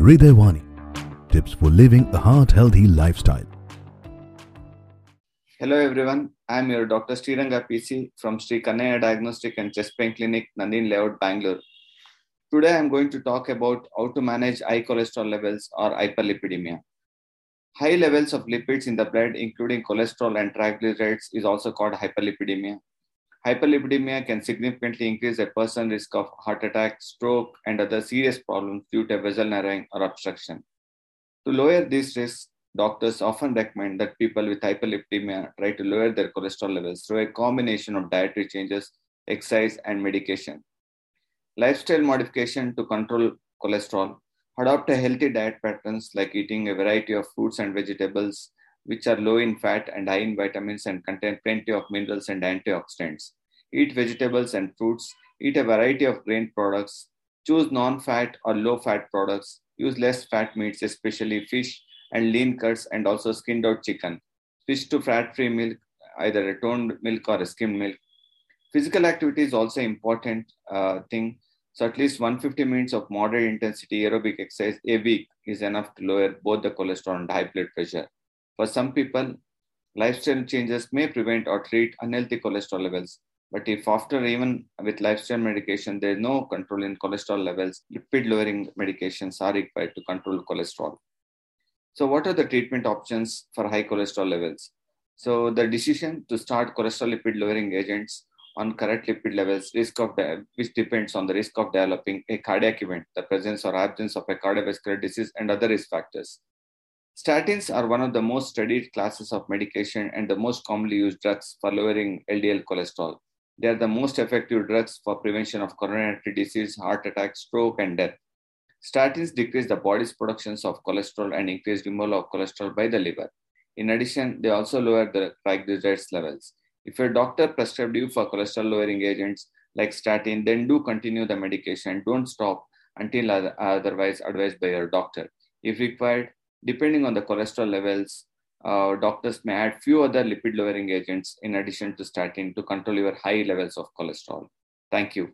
Hridayawani. Tips for living a heart healthy lifestyle. Hello everyone, I am your Dr. Sree Ranga PC from Sri Kannaya Diagnostic and Chest Pain Clinic, Nandini Layout, Bangalore. Today I am going to talk about how to manage high cholesterol levels or hyperlipidemia. High levels of lipids in the blood, including cholesterol and triglycerides, is also called hyperlipidemia. Hyperlipidemia can significantly increase a person's risk of heart attack, stroke, and other serious problems due to vessel narrowing or obstruction. To lower these risks, doctors often recommend that people with hyperlipidemia try to lower their cholesterol levels through a combination of dietary changes, exercise, and medication. Lifestyle modification to control cholesterol. Adopt a healthy diet patterns like eating a variety of fruits and vegetables, which are low in fat and high in vitamins and contain plenty of minerals and antioxidants. Eat vegetables and fruits. Eat a variety of grain products. Choose non fat or low fat products. Use less fat meats, especially fish and lean cuts, and also skinned out chicken. Switch to fat free milk, either a toned milk or a skimmed milk. Physical activity is also important uh, thing. So at least 150 minutes of moderate intensity aerobic exercise a week is enough to lower both the cholesterol and high blood pressure. For some people, lifestyle changes may prevent or treat unhealthy cholesterol levels. But if after even with lifestyle medication, there is no control in cholesterol levels, lipid lowering medications are required to control cholesterol. So, what are the treatment options for high cholesterol levels? So, the decision to start cholesterol lipid lowering agents on correct lipid levels, risk of which depends on the risk of developing a cardiac event, the presence or absence of a cardiovascular disease, and other risk factors. Statins are one of the most studied classes of medication and the most commonly used drugs for lowering LDL cholesterol. They are the most effective drugs for prevention of coronary artery disease, heart attack, stroke, and death. Statins decrease the body's productions of cholesterol and increase removal of cholesterol by the liver. In addition, they also lower the triglycerides levels. If your doctor prescribed you for cholesterol lowering agents like statin, then do continue the medication. Don't stop until otherwise advised by your doctor. If required, depending on the cholesterol levels, uh, doctors may add few other lipid lowering agents in addition to statin to control your high levels of cholesterol. Thank you.